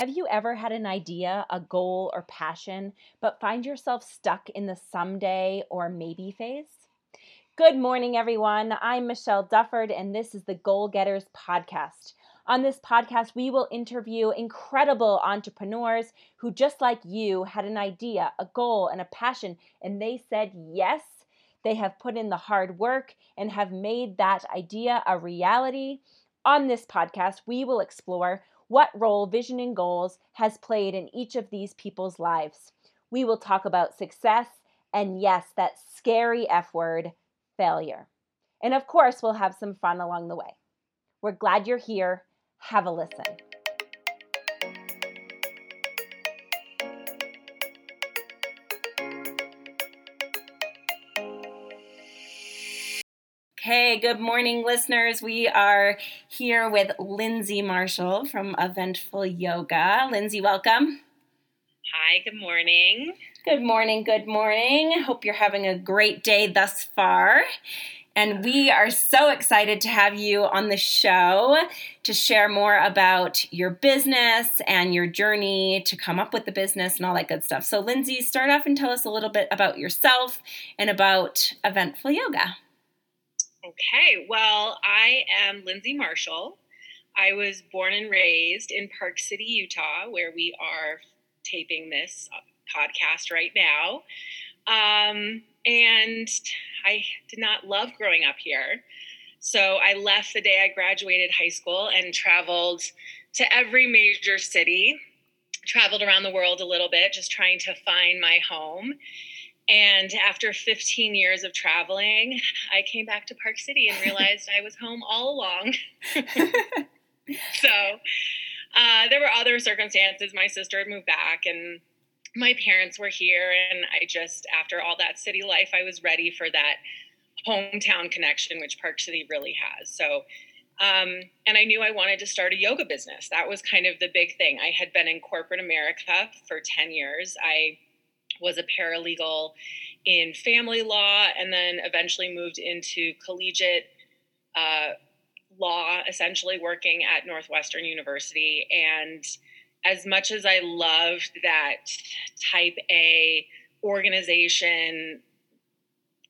Have you ever had an idea, a goal, or passion, but find yourself stuck in the someday or maybe phase? Good morning, everyone. I'm Michelle Dufford, and this is the Goal Getters Podcast. On this podcast, we will interview incredible entrepreneurs who, just like you, had an idea, a goal, and a passion, and they said yes. They have put in the hard work and have made that idea a reality. On this podcast, we will explore what role vision and goals has played in each of these people's lives. We will talk about success and, yes, that scary F word, failure. And of course, we'll have some fun along the way. We're glad you're here. Have a listen. Hey, good morning, listeners. We are here with Lindsay Marshall from Eventful Yoga. Lindsay, welcome. Hi, good morning. Good morning, good morning. Hope you're having a great day thus far. And we are so excited to have you on the show to share more about your business and your journey to come up with the business and all that good stuff. So, Lindsay, start off and tell us a little bit about yourself and about Eventful Yoga. Okay, well, I am Lindsay Marshall. I was born and raised in Park City, Utah, where we are taping this podcast right now. Um, and I did not love growing up here. So I left the day I graduated high school and traveled to every major city, traveled around the world a little bit, just trying to find my home. And after 15 years of traveling, I came back to Park City and realized I was home all along. so uh, there were other circumstances. My sister had moved back, and my parents were here. And I just, after all that city life, I was ready for that hometown connection, which Park City really has. So, um, and I knew I wanted to start a yoga business. That was kind of the big thing. I had been in corporate America for 10 years. I was a paralegal in family law and then eventually moved into collegiate uh, law, essentially working at Northwestern University. And as much as I loved that type A organization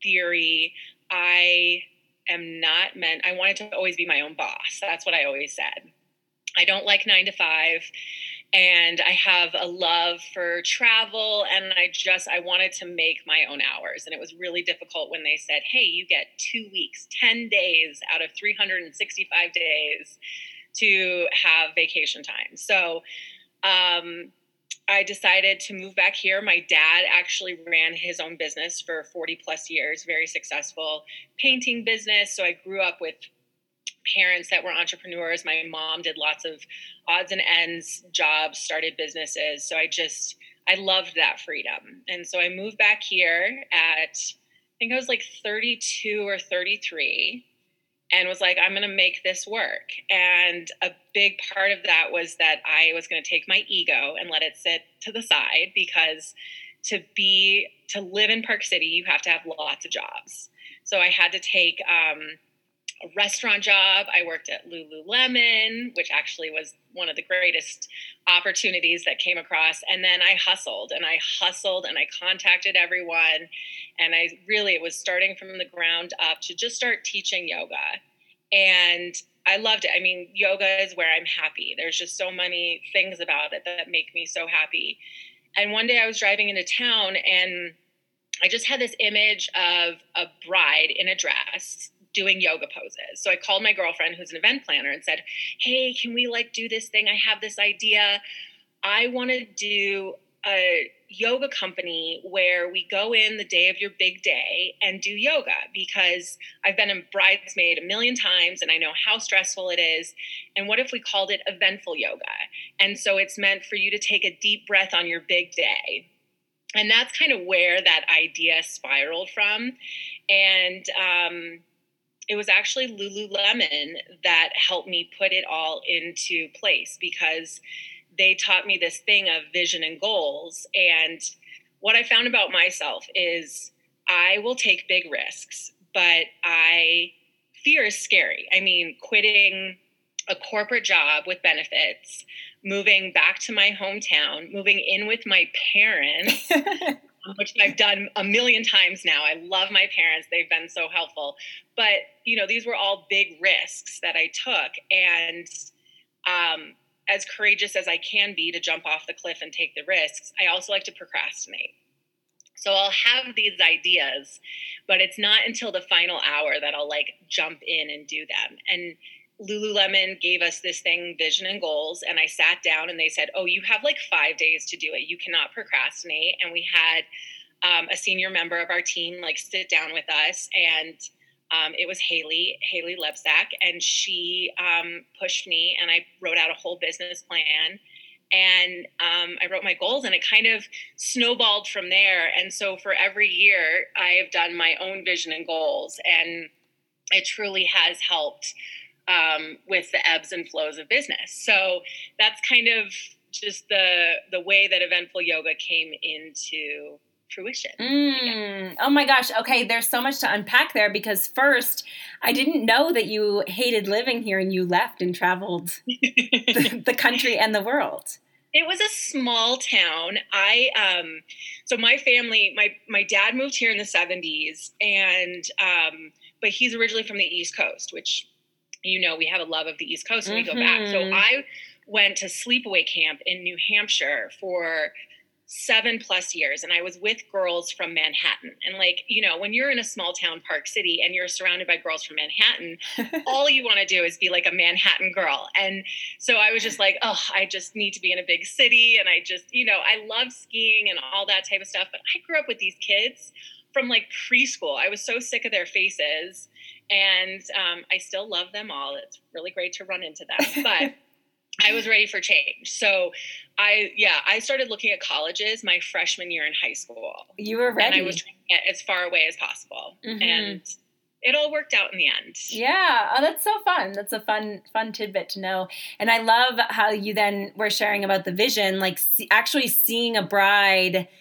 theory, I am not meant, I wanted to always be my own boss. That's what I always said. I don't like nine to five and I have a love for travel and I just I wanted to make my own hours and it was really difficult when they said, "Hey, you get 2 weeks, 10 days out of 365 days to have vacation time." So, um, I decided to move back here. My dad actually ran his own business for 40 plus years, very successful painting business. So I grew up with parents that were entrepreneurs. My mom did lots of odds and ends jobs, started businesses. So I just, I loved that freedom. And so I moved back here at, I think I was like 32 or 33 and was like, I'm going to make this work. And a big part of that was that I was going to take my ego and let it sit to the side because to be, to live in Park City, you have to have lots of jobs. So I had to take, um, a restaurant job. I worked at Lululemon, which actually was one of the greatest opportunities that came across. And then I hustled and I hustled and I contacted everyone. And I really, it was starting from the ground up to just start teaching yoga. And I loved it. I mean, yoga is where I'm happy. There's just so many things about it that make me so happy. And one day I was driving into town and I just had this image of a bride in a dress doing yoga poses. So I called my girlfriend who's an event planner and said, "Hey, can we like do this thing? I have this idea. I want to do a yoga company where we go in the day of your big day and do yoga because I've been a bridesmaid a million times and I know how stressful it is. And what if we called it eventful yoga? And so it's meant for you to take a deep breath on your big day. And that's kind of where that idea spiraled from. And um, it was actually Lululemon that helped me put it all into place because they taught me this thing of vision and goals. And what I found about myself is I will take big risks, but I fear is scary. I mean, quitting a corporate job with benefits, moving back to my hometown, moving in with my parents, which I've done a million times now. I love my parents, they've been so helpful. But, you know, these were all big risks that I took. And um, as courageous as I can be to jump off the cliff and take the risks, I also like to procrastinate. So I'll have these ideas, but it's not until the final hour that I'll like jump in and do them. And Lululemon gave us this thing, vision and goals, and I sat down and they said, "Oh, you have like five days to do it. You cannot procrastinate." And we had um, a senior member of our team like sit down with us, and um, it was Haley, Haley Lebsack, and she um, pushed me, and I wrote out a whole business plan, and um, I wrote my goals, and it kind of snowballed from there. And so for every year, I have done my own vision and goals, and it truly has helped um, with the ebbs and flows of business. So that's kind of just the the way that eventful yoga came into fruition. Mm. Oh my gosh. Okay, there's so much to unpack there because first, I didn't know that you hated living here and you left and traveled the, the, country and the world. It was a small town. I um so my family, my my dad moved here in the 70s and um but he's originally from the East Coast, which you know, we have a love of the East Coast when mm-hmm. we go back. So mm-hmm. I went to sleepaway camp in New Hampshire for seven plus years and i was with girls from manhattan and like you know when you're in a small town park city and you're surrounded by girls from manhattan all you want to do is be like a manhattan girl and so i was just like oh i just need to be in a big city and i just you know i love skiing and all that type of stuff but i grew up with these kids from like preschool i was so sick of their faces and um, I still love them all. It's really great to run into them, but I was ready for change. So I, yeah, I started looking at colleges my freshman year in high school. You were ready. And I was trying to get as far away as possible. Mm-hmm. And it all worked out in the end. Yeah. Oh, that's so fun. That's a fun, fun tidbit to know. And I love how you then were sharing about the vision, like see, actually seeing a bride –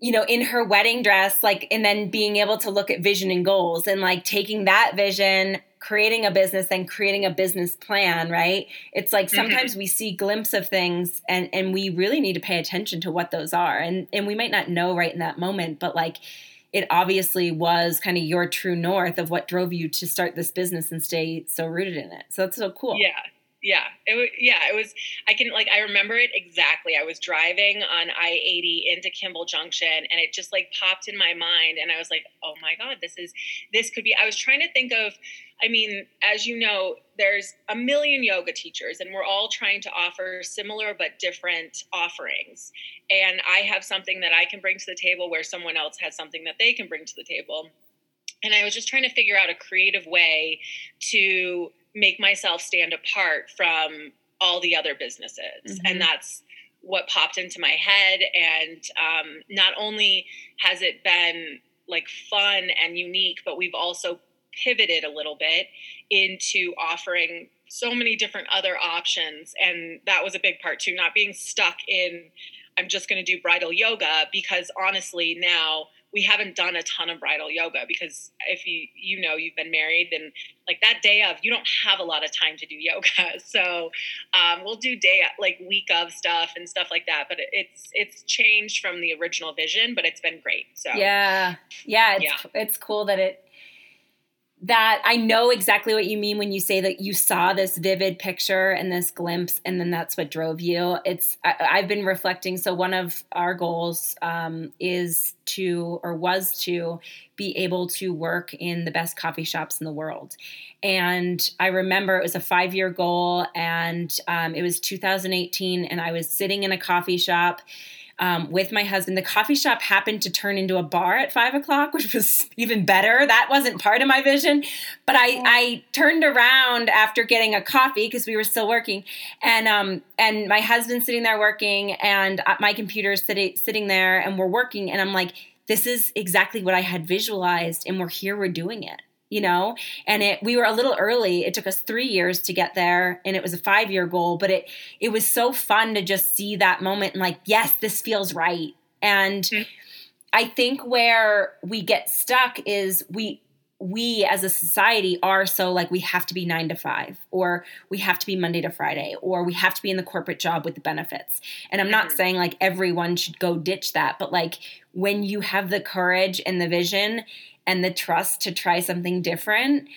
you know, in her wedding dress, like, and then being able to look at vision and goals and like taking that vision, creating a business, and creating a business plan, right? It's like mm-hmm. sometimes mm-hmm. we see glimpse of things and, and we really need to pay attention to what those are. And, and we might not know right in that moment, but like, it obviously was kind of your true north of what drove you to start this business and stay so rooted in it. So that's so cool. Yeah yeah it was yeah it was i can like i remember it exactly. I was driving on i-80 into kimball junction and it just like popped in my mind and i was like oh my god this is this could be i was trying to think of i mean as you know there's a million yoga teachers and we're all trying to offer similar but different offerings. And i have something that i can bring to the table where someone else has something that they can bring to the table. And I was just trying to figure out a creative way to make myself stand apart from all the other businesses. Mm-hmm. And that's what popped into my head. And um, not only has it been like fun and unique, but we've also pivoted a little bit into offering so many different other options. And that was a big part too, not being stuck in, I'm just going to do bridal yoga because honestly, now we haven't done a ton of bridal yoga because if you you know you've been married then like that day of you don't have a lot of time to do yoga. So um, we'll do day like week of stuff and stuff like that but it's it's changed from the original vision but it's been great so. Yeah. Yeah it's, yeah. it's cool that it that I know exactly what you mean when you say that you saw this vivid picture and this glimpse, and then that's what drove you. It's I, have been reflecting. So one of our goals um, is to, or was to, be able to work in the best coffee shops in the world. And I remember it was a five year goal, and um, it was 2018, and I was sitting in a coffee shop um, with my husband. The coffee shop happened to turn into a bar at five o'clock, which was even better. That wasn't part of my vision, but I, I turned around after getting a coffee because we were still working, and um, and my husband's sitting there working, and uh, my computer's sitting sitting there, and we're working, and I'm like, this is exactly what I had visualized, and we're here, we're doing it you know and it we were a little early it took us 3 years to get there and it was a 5 year goal but it it was so fun to just see that moment and like yes this feels right and mm-hmm. i think where we get stuck is we we as a society are so like we have to be nine to five or we have to be monday to friday or we have to be in the corporate job with the benefits and i'm not mm-hmm. saying like everyone should go ditch that but like when you have the courage and the vision and the trust to try something different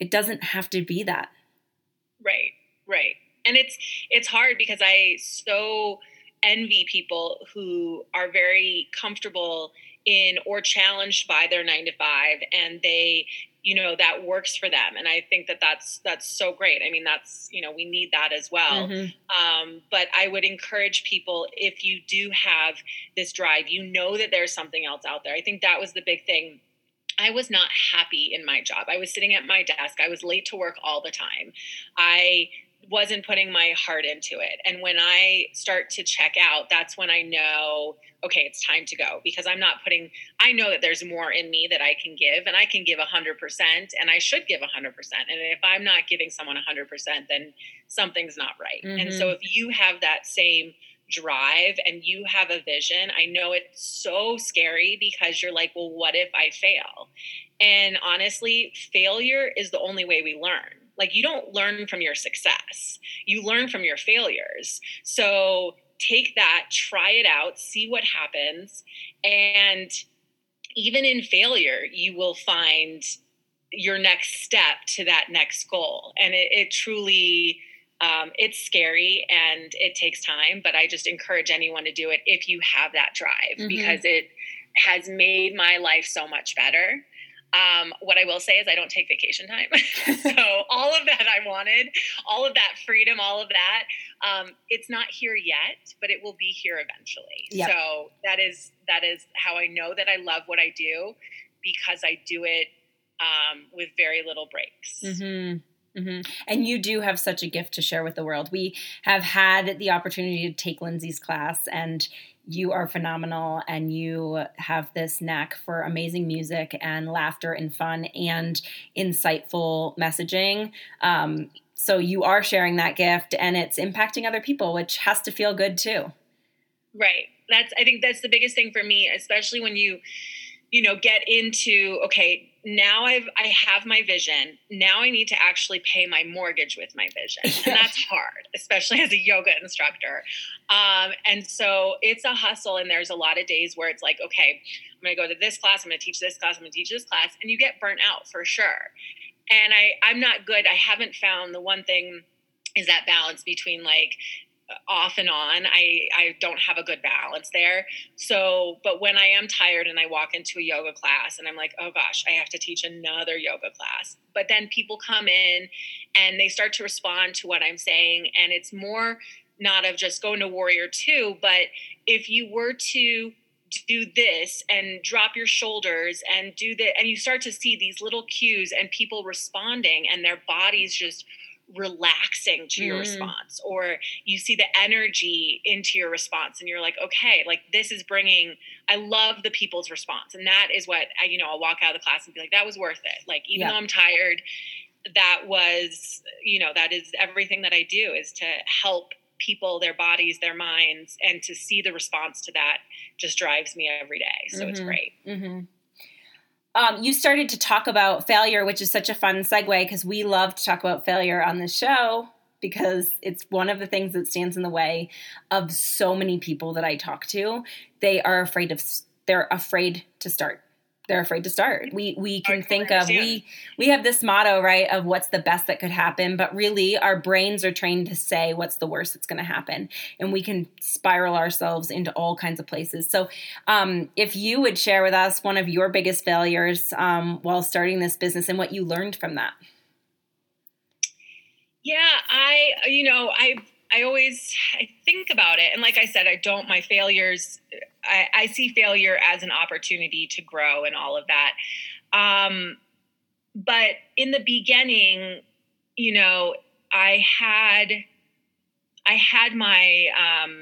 it doesn't have to be that. Right right. And it's it's hard because i so envy people who are very comfortable in or challenged by their nine to five and they you know that works for them. And i think that that's that's so great. I mean that's you know we need that as well. Mm-hmm. um, but i would encourage people if you do have this drive you know that there's something else out there. I think that was the big thing I was not happy in my job. I was sitting at my desk. I was late to work all the time. I wasn't putting my heart into it. And when I start to check out, that's when I know, okay, it's time to go because I'm not putting, I know that there's more in me that I can give and I can give 100% and I should give 100%. And if I'm not giving someone 100%, then something's not right. Mm-hmm. And so mm-hmm. if you have that same drive and you have a vision, I know it's so scary because you're like, well, what if I fail? And honestly, failure is the only way we learn like you don't learn from your success, you learn from your failures. So take that, try it out, see what happens. And even in failure, you will find your next step to that next goal. And it, it truly, um, it's scary and it takes time, but I just encourage anyone to do it if you have that drive mm-hmm. because it has made my life so much better. Um, what I will say is I don't take vacation time. so all of that I wanted, all of that freedom, all of that, um, it's not here yet, but it will be here eventually. Yep. So that is that is how I know that I love what I do because I do it um, with very little breaks. Mm-hmm. Mm-hmm. And you do have such a gift to share with the world. We have had the opportunity to take Lindsay's class, and you are phenomenal and you have this knack for amazing music and laughter and fun and insightful messaging. Um, so you are sharing that gift and it's impacting other people, which has to feel good too. Right. That's, I think that's the biggest thing for me, especially when you, you know, get into, okay, now I've I have my vision. Now I need to actually pay my mortgage with my vision, and that's hard, especially as a yoga instructor. Um, and so it's a hustle, and there's a lot of days where it's like, okay, I'm going to go to this class, I'm going to teach this class, I'm going to teach this class, and you get burnt out for sure. And I I'm not good. I haven't found the one thing is that balance between like off and on i i don't have a good balance there. So but when i am tired and i walk into a yoga class and i'm like oh gosh i have to teach another yoga class. But then people come in and they start to respond to what i'm saying. And it's more not of just going to warrior two but if you were to do this and drop your shoulders and do that and you start to see these little cues and people responding and their bodies just relaxing to your mm. response or you see the energy into your response and you're like okay like this is bringing i love the people's response and that is what I, you know i'll walk out of the class and be like that was worth it like even yeah. though i'm tired that was you know that is everything that i do is to help people their bodies their minds and to see the response to that just drives me every day so mm-hmm. it's great mm-hmm um, you started to talk about failure, which is such a fun segue because we love to talk about failure on the show because it's one of the things that stands in the way of so many people that I talk to. They are afraid of they're afraid to start they're afraid to start. We we can think of we we have this motto right of what's the best that could happen, but really our brains are trained to say what's the worst that's going to happen, and we can spiral ourselves into all kinds of places. So, um, if you would share with us one of your biggest failures um, while starting this business and what you learned from that. Yeah, I you know I I always I think about it, and like I said, I don't. My failures, I, I see failure as an opportunity to grow and all of that. Um, but in the beginning, you know, I had I had my um,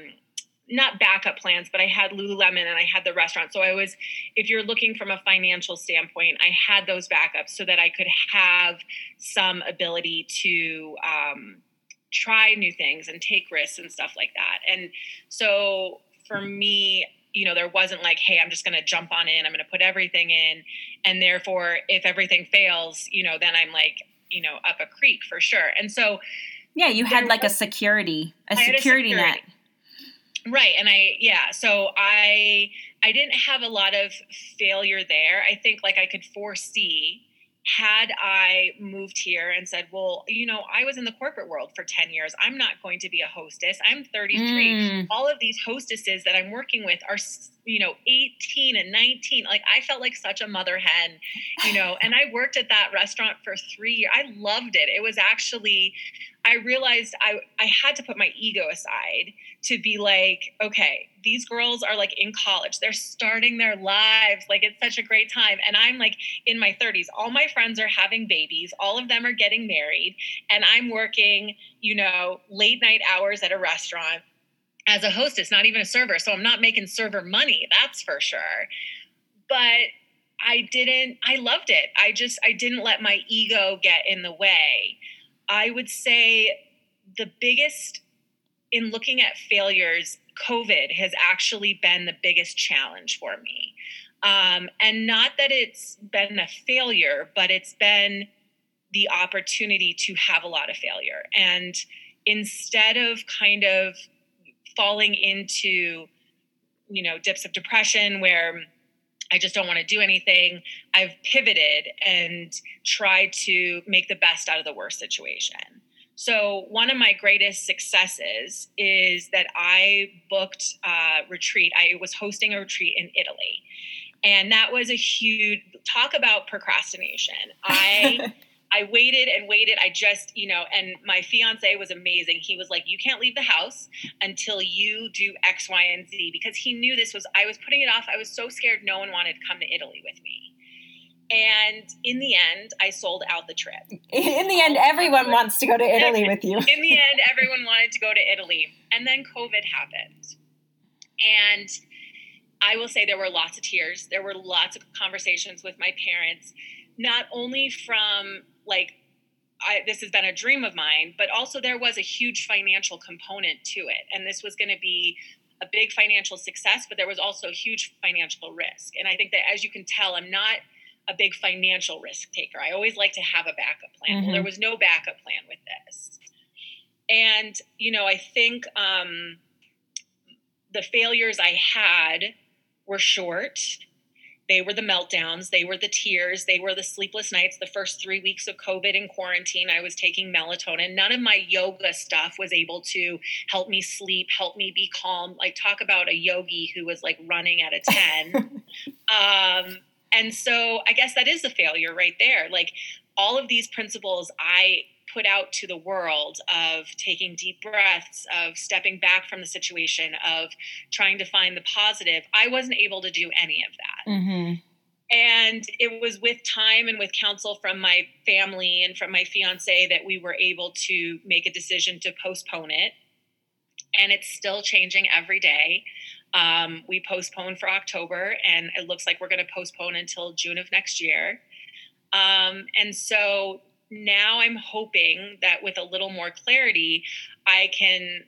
not backup plans, but I had Lululemon and I had the restaurant. So I was, if you're looking from a financial standpoint, I had those backups so that I could have some ability to. Um, try new things and take risks and stuff like that. And so for me, you know, there wasn't like, hey, I'm just going to jump on in, I'm going to put everything in. And therefore, if everything fails, you know, then I'm like, you know, up a creek for sure. And so, yeah, you had like a security, a security, a security net. Right. And I, yeah, so I, I didn't have a lot of failure there. I think like I could foresee had I moved here and said, well, you know, I was in the corporate world for 10 years. I'm not going to be a hostess. I'm 33. Mm. All of these hostesses that I'm working with are, you know, 18 and 19. Like I felt like such a mother hen, you know, and I worked at that restaurant for three years. I loved it. It was actually, I realized I, I had to put my ego aside to be like, okay, these girls are like in college. They're starting their lives. Like it's such a great time. And I'm like in my 30s. All my friends are having babies. All of them are getting married. And I'm working, you know, late night hours at a restaurant as a hostess, not even a server. So I'm not making server money, that's for sure. But I didn't, I loved it. I just, I didn't let my ego get in the way. I would say the biggest in looking at failures, COVID has actually been the biggest challenge for me. Um, and not that it's been a failure, but it's been the opportunity to have a lot of failure. And instead of kind of falling into, you know, dips of depression where I just don't want to do anything, I've pivoted and tried to make the best out of the worst situation. So, one of my greatest successes is that I booked a retreat. I was hosting a retreat in Italy. And that was a huge talk about procrastination. I I waited and waited. I just, you know, and my fiance was amazing. He was like, "You can't leave the house until you do X, Y, and Z," because he knew this was. I was putting it off. I was so scared no one wanted to come to Italy with me. And in the end, I sold out the trip. In the end, everyone wants to go to Italy with you. in the end, everyone wanted to go to Italy. And then COVID happened. And I will say there were lots of tears. There were lots of conversations with my parents, not only from like, I, this has been a dream of mine, but also there was a huge financial component to it. And this was going to be a big financial success, but there was also a huge financial risk. And I think that as you can tell, I'm not – a big financial risk taker. I always like to have a backup plan. Mm-hmm. Well, there was no backup plan with this. And, you know, I think um, the failures I had were short. They were the meltdowns, they were the tears, they were the sleepless nights. The first three weeks of COVID and quarantine, I was taking melatonin. None of my yoga stuff was able to help me sleep, help me be calm. Like, talk about a yogi who was like running at a 10. um, and so I guess that is a failure right there. Like all of these principles I put out to the world of taking deep breaths, of stepping back from the situation, of trying to find the positive, I wasn't able to do any of that. Mm-hmm. And it was with time and with counsel from my family and from my fiance that we were able to make a decision to postpone it. And it's still changing every day. Um, we postponed for October, and it looks like we're going to postpone until June of next year. Um, and so now I'm hoping that with a little more clarity, I can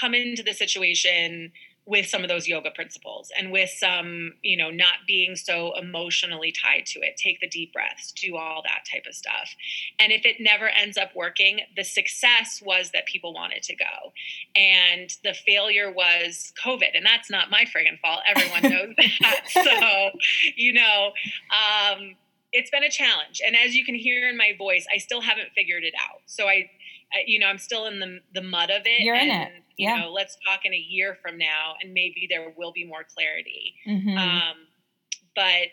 come into the situation with some of those yoga principles and with some, you know, not being so emotionally tied to it. Take the deep breaths, do all that type of stuff. And if it never ends up working, the success was that people wanted to go. And the failure was COVID. And that's not my friggin' fault. Everyone knows that. So, you know, um, it's been a challenge. And as you can hear in my voice, I still haven't figured it out. So I, I you know, I'm still in the, the mud of it. You're and, in it you yeah. know let's talk in a year from now and maybe there will be more clarity mm-hmm. um, but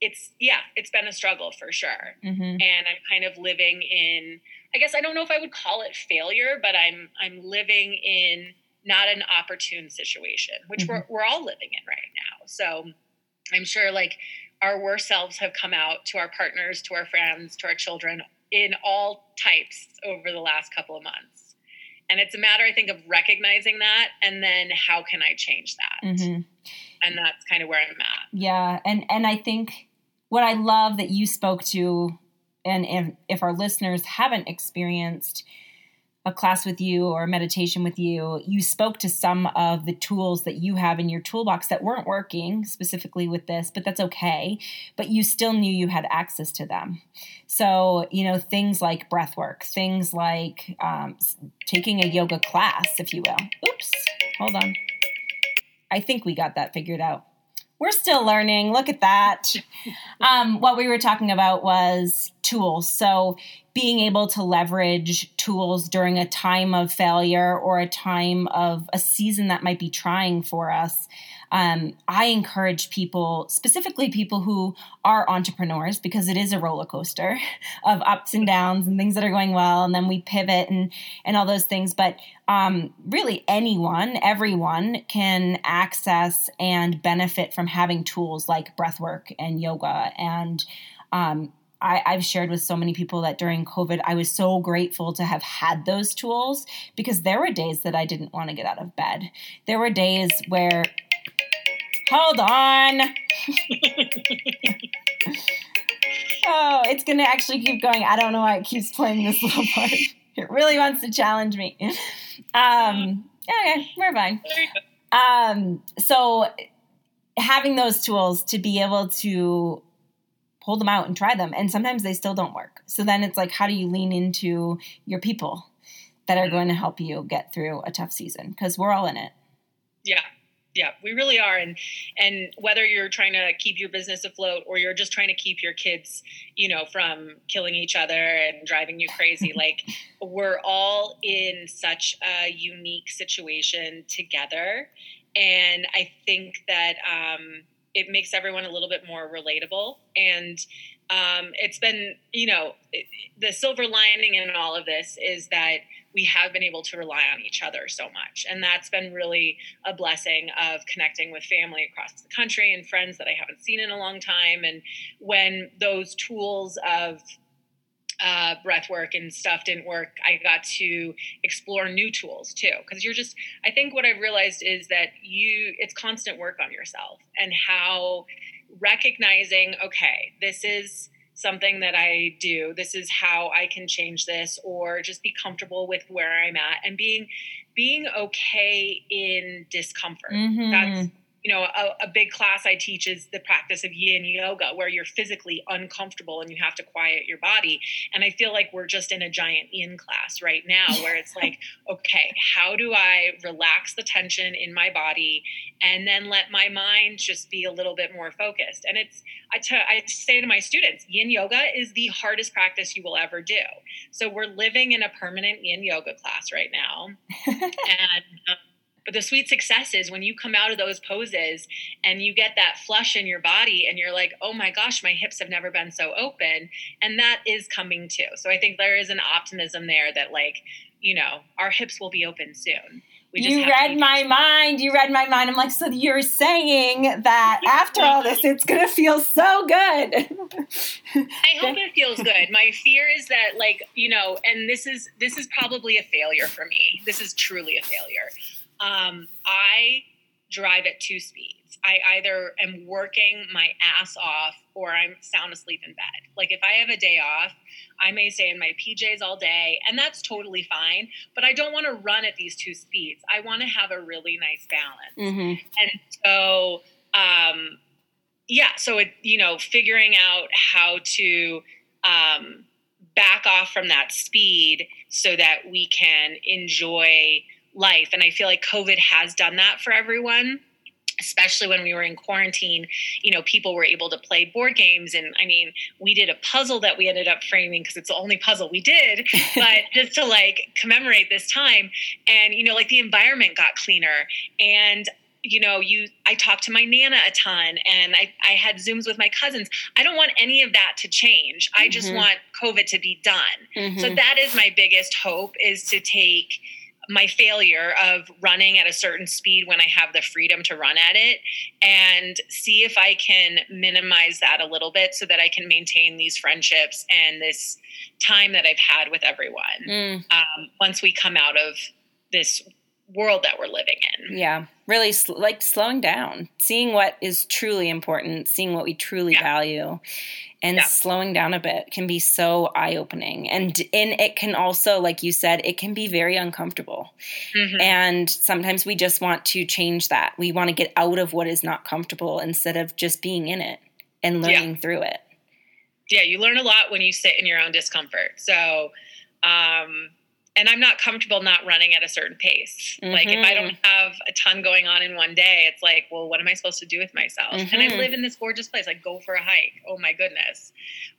it's yeah it's been a struggle for sure mm-hmm. and i'm kind of living in i guess i don't know if i would call it failure but i'm i'm living in not an opportune situation which mm-hmm. we're, we're all living in right now so i'm sure like our worst selves have come out to our partners to our friends to our children in all types over the last couple of months. And it's a matter i think of recognizing that and then how can i change that? Mm-hmm. and that's kind of where i'm at. Yeah and and i think what i love that you spoke to and if, if our listeners haven't experienced a class with you or a meditation with you, you spoke to some of the tools that you have in your toolbox that weren't working specifically with this, but that's okay. But you still knew you had access to them. So, you know, things like breath work, things like um, taking a yoga class, if you will. Oops, hold on. I think we got that figured out. We're still learning. Look at that. Um, what we were talking about was tools. So, being able to leverage tools during a time of failure or a time of a season that might be trying for us um, I encourage people, specifically people who are entrepreneurs, because it is a roller coaster of ups and downs and things that are going well, and then we pivot and and all those things. But um, really, anyone, everyone can access and benefit from having tools like breathwork and yoga and um, I, have shared with so many people that during COVID, I was so grateful to have had those tools because there were days that I didn't want to get out of bed. There were days where Hold on. oh, it's going to actually keep going. I don't know why it keeps playing this little part. It really wants to challenge me. Um, okay, we're fine. Um, so having those tools to be able to pull them out and try them, and sometimes they still don't work. So then it's like, how do you lean into your people that are going to help you get through a tough season? Because we're all in it. Yeah, yeah we really are and and whether you're trying to keep your business afloat or you're just trying to keep your kids you know from killing each other and driving you crazy like we're all in such a unique situation together and i think that um, it makes everyone a little bit more relatable and um, it's been you know it, the silver lining in all of this is that we have been able to rely on each other so much. And that's been really a blessing of connecting with family across the country and friends that I haven't seen in a long time. And when those tools of uh, breath work and stuff didn't work, I got to explore new tools too. Because you're just, I think what I've realized is that you, it's constant work on yourself and how recognizing, okay, this is something that I do. This is how I can change this or just be comfortable with where I'm at and being being okay in discomfort. Mm-hmm. That's you know, a, a, big class I teach is the practice of yin yoga, where you're physically uncomfortable and you have to quiet your body. And I feel like we're just in a giant yin class right now, where it's like, okay, how do I relax the tension in my body and then let my mind just be a little bit more focused? And it's, I, t- I say to my students, yin yoga is the hardest practice you will ever do. So we're living in a permanent yin yoga class right now. and um, but the sweet success is when you come out of those poses and you get that flush in your body and you're like, oh my gosh, my hips have never been so open. And that is coming too. So I think there is an optimism there that, like, you know, our hips will be open soon. you read my mind. You read my mind. I'm like, so you're saying that after all this, it's going to feel so good. I hope it feels good. My fear is that, like, you know, and this is this is probably a failure for me. This is truly a failure. Um, I drive at two speeds. I either am working my ass off or I'm sound asleep in bed. Like if I have a day off, I may stay in my PJs all day, and that's totally fine. But I don't want to run at these two speeds. I want to have a really nice balance. Mm-hmm. And so, um, yeah, so it, you know, figuring out how to um, back off from that speed so that we can enjoy life. And I feel like COVID has done that for everyone especially when we were in quarantine, you know, people were able to play board games. And I mean, we did a puzzle that we ended up framing because it's the only puzzle we did, but just to like commemorate this time. And, you know, like the environment got cleaner. And, you know, you I talked to my nana a ton and I, I had Zooms with my cousins. I don't want any of that to change. I just mm-hmm. want COVID to be done. Mm-hmm. So that is my biggest hope is to take my failure of running at a certain speed when I have the freedom to run at it and see if I can minimize that a little bit so that I can maintain these friendships and this time that I've had with everyone mm. um, once we come out of this world that we're living in. Yeah, really sl- like slowing down, seeing what is truly important, seeing what we truly yeah. value, and yeah. slowing down a bit can be so eye opening. And and it can also, like you said, it can be very uncomfortable. Mm-hmm. And sometimes we just want to change that. We want to get out of what is not comfortable instead of just being in it and learning yeah. through it. Yeah, you learn a lot when you sit in your own discomfort. So um, and I'm not comfortable not running at a certain pace. Mm-hmm. Like if I don't mm-hmm. have a ton going on in one day, it's like, well, what am I supposed to do with myself? Mm-hmm. And I mm-hmm. live in this gorgeous place. Like go for a hike. Oh my goodness.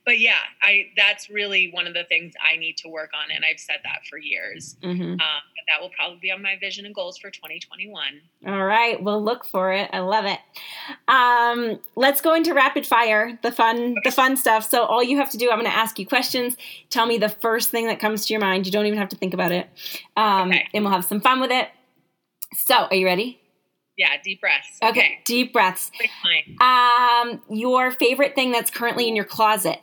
But yeah, I that's really one of the things I need to work on, and I've said that for years. Mm-hmm. Um, that will probably be on my vision and goals for 2021. All right, we'll look for it. I love it. Um, let's go into rapid fire, the fun, okay. the fun stuff. So all you have to do, I'm going to ask you questions. Tell me the first thing that comes to your mind. You don't even have to think about it, um, okay. and we'll have some fun with it. So, are you ready? Yeah, deep breaths. Okay, okay. deep breaths. Um, your favorite thing that's currently in your closet?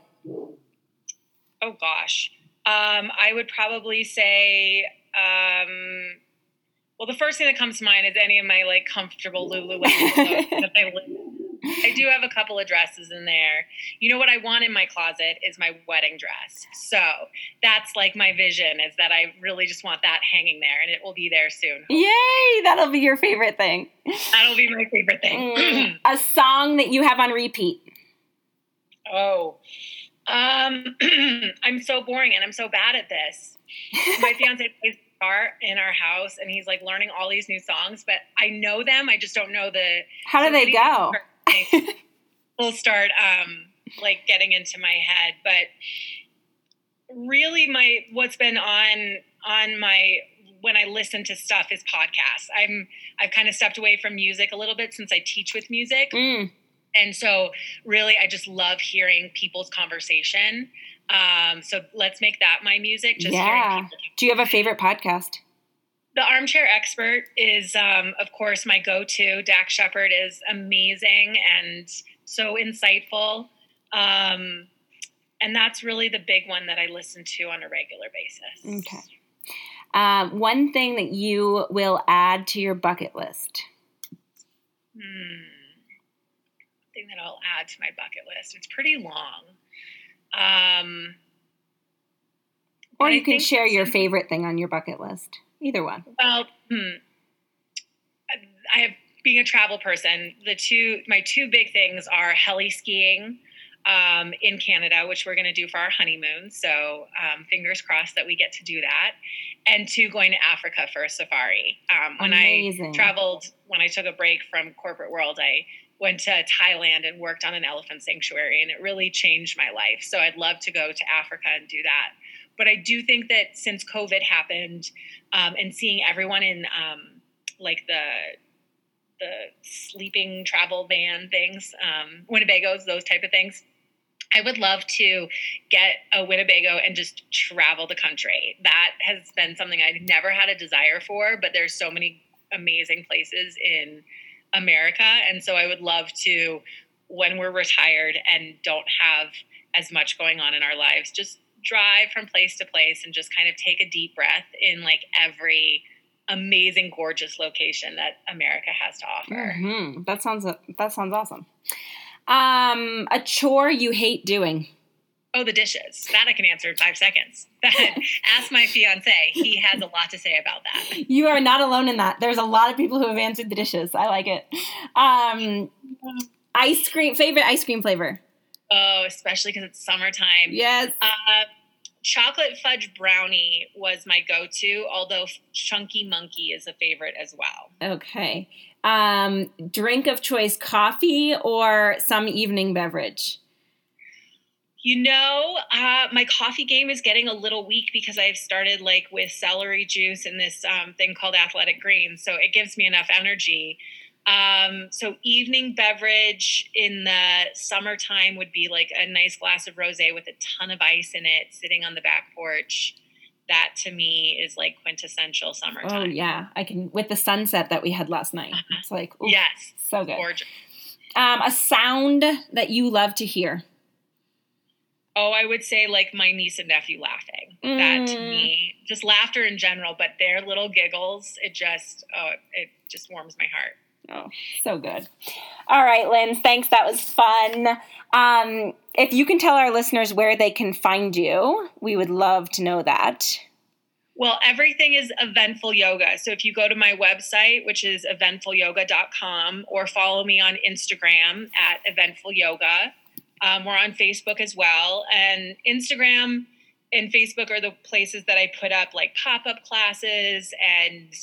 Oh gosh. Um, I would probably say um, well, the first thing that comes to mind is any of my like comfortable Lululemon that I I do have a couple of dresses in there. You know what I want in my closet is my wedding dress. So that's like my vision is that I really just want that hanging there and it will be there soon. Hopefully. Yay! That'll be your favorite thing. That'll be my favorite thing. Mm. a song that you have on repeat. Oh. Um I'm so boring and I'm so bad at this. My fiance plays guitar in our house and he's like learning all these new songs, but I know them. I just don't know the. How do they go? we'll start um, like getting into my head, but really, my what's been on on my when I listen to stuff is podcasts. I'm I've kind of stepped away from music a little bit since I teach with music. Mm. And so really I just love hearing people's conversation. Um, so let's make that my music. Just yeah. Do you have a favorite podcast? The Armchair Expert is, um, of course, my go-to. Dax Shepard is amazing and so insightful. Um, and that's really the big one that I listen to on a regular basis. Okay. Uh, one thing that you will add to your bucket list. Hmm. Thing that I'll add to my bucket list. It's pretty long. Um, or you can share your favorite thing on your bucket list. Either one. Well, hmm. I have being a travel person. The two my two big things are heli skiing um, in Canada, which we're going to do for our honeymoon. So um, fingers crossed that we get to do that. And two, going to Africa for a safari. Um, when. I traveled, when I took a break from corporate world, I went to Thailand and worked on an elephant sanctuary, and it really changed my life. So I'd love to go to Africa and do that. But I do think that since COVID happened, um, and seeing everyone in um, like the the sleeping travel van things, um, Winnebagos, those type of things. I would love to get a Winnebago and just travel the country. That has been something I've never had a desire for, but there's so many amazing places in America. And so I would love to, when we're retired and don't have as much going on in our lives, just drive from place to place and just kind of take a deep breath in like every amazing, gorgeous location that America has to offer. Mm-hmm. That sounds that sounds awesome. Um, a chore you hate doing. Oh, the dishes. That I can answer in five seconds. Ask my fiance. He has a lot to say about that. You are not alone in that. There's a lot of people who have answered the dishes. I like it. Um, ice cream. Favorite ice cream flavor. Oh, especially because it's summertime. Yes. Uh, chocolate fudge brownie was my go-to, although chunky monkey is a favorite as well. Okay. Um, drink of choice: coffee or some evening beverage. You know, uh, my coffee game is getting a little weak because I've started like with celery juice and this um, thing called athletic greens. So it gives me enough energy. Um, so evening beverage in the summertime would be like a nice glass of rosé with a ton of ice in it, sitting on the back porch. That to me is like quintessential summertime. Oh yeah, I can with the sunset that we had last night. Uh-huh. It's like oof, yes, so good. Gorgeous. Um, a sound that you love to hear. Oh, I would say like my niece and nephew laughing. Mm. That to me, just laughter in general, but their little giggles, it just, oh, it just warms my heart. Oh, so good. All right, Lynn, thanks. That was fun. Um, if you can tell our listeners where they can find you, we would love to know that. Well, everything is eventful yoga. So if you go to my website, which is eventfulyoga.com, or follow me on Instagram at eventful yoga, um, we're on Facebook as well. And Instagram and Facebook are the places that I put up like pop up classes and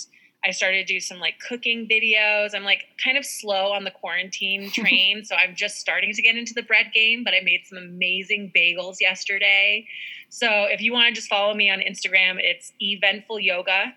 I started to do some like cooking videos. I'm like kind of slow on the quarantine train. so I'm just starting to get into the bread game, but I made some amazing bagels yesterday. So if you want to just follow me on Instagram, it's eventful yoga.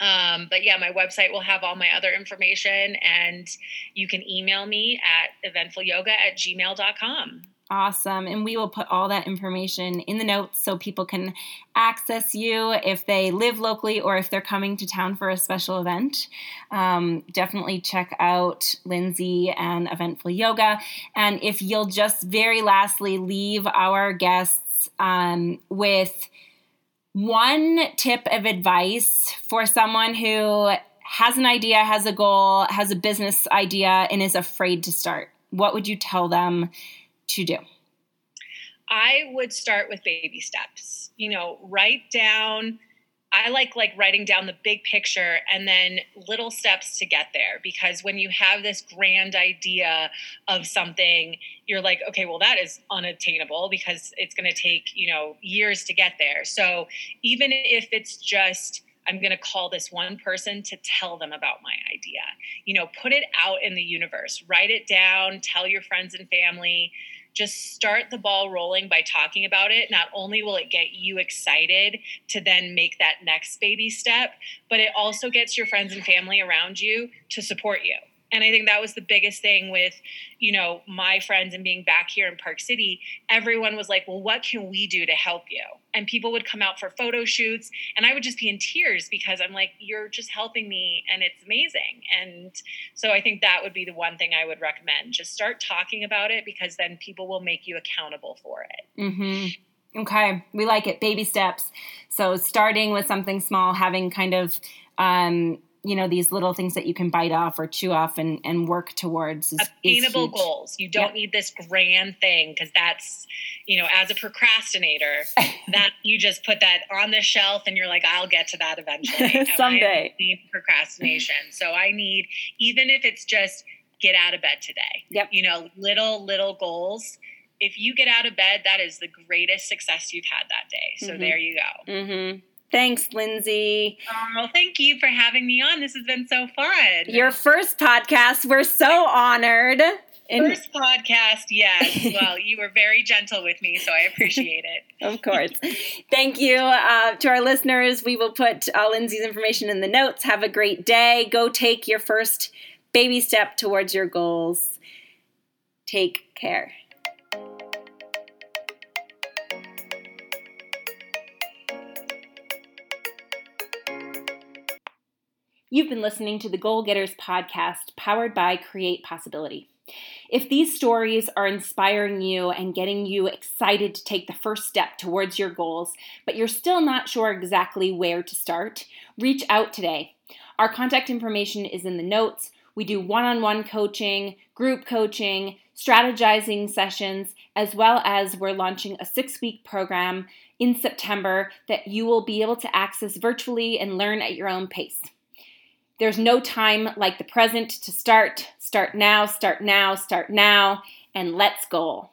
Um, but yeah, my website will have all my other information and you can email me at eventfulyoga at gmail.com. Awesome. And we will put all that information in the notes so people can access you if they live locally or if they're coming to town for a special event. Um, definitely check out Lindsay and Eventful Yoga. And if you'll just very lastly leave our guests um, with one tip of advice for someone who has an idea, has a goal, has a business idea, and is afraid to start, what would you tell them? to do? I would start with baby steps. You know, write down I like like writing down the big picture and then little steps to get there because when you have this grand idea of something you're like okay well that is unattainable because it's going to take you know years to get there. So even if it's just I'm going to call this one person to tell them about my idea. You know, put it out in the universe, write it down, tell your friends and family, just start the ball rolling by talking about it. Not only will it get you excited to then make that next baby step, but it also gets your friends and family around you to support you and i think that was the biggest thing with you know my friends and being back here in park city everyone was like well what can we do to help you and people would come out for photo shoots and i would just be in tears because i'm like you're just helping me and it's amazing and so i think that would be the one thing i would recommend just start talking about it because then people will make you accountable for it mm-hmm. Okay, we like it. Baby steps. So starting with something small, having kind of um, you know these little things that you can bite off or chew off and, and work towards is, attainable goals. You don't yep. need this grand thing because that's you know as a procrastinator that you just put that on the shelf and you're like i'll get to that eventually. Someday. procrastination? So i need even if it's just get out of bed today. Yep. You know little little goals. If you get out of bed that is the greatest success you've had that day. So mm-hmm. there you go. Mm-hmm. Thanks, Lindsay. Oh, thank you for having me on. This has been so fun. Your first podcast. We're so honored. First podcast, yes. well, you were very gentle with me, so I appreciate it. of course. Thank you uh, to our listeners. We will put uh, Lindsay's information in the notes. Have a great day. Go take your first baby step towards your goals. Take care. You've been listening to the Goal Getters podcast powered by Create Possibility. If these stories are inspiring you and getting you excited to take the first step towards your goals, but you're still not sure exactly where to start, reach out today. Our contact information is in the notes. We do one on one coaching, group coaching, strategizing sessions, as well as we're launching a six week program in September that you will be able to access virtually and learn at your own pace. There's no time like the present to start. Start now, start now, start now, and let's go.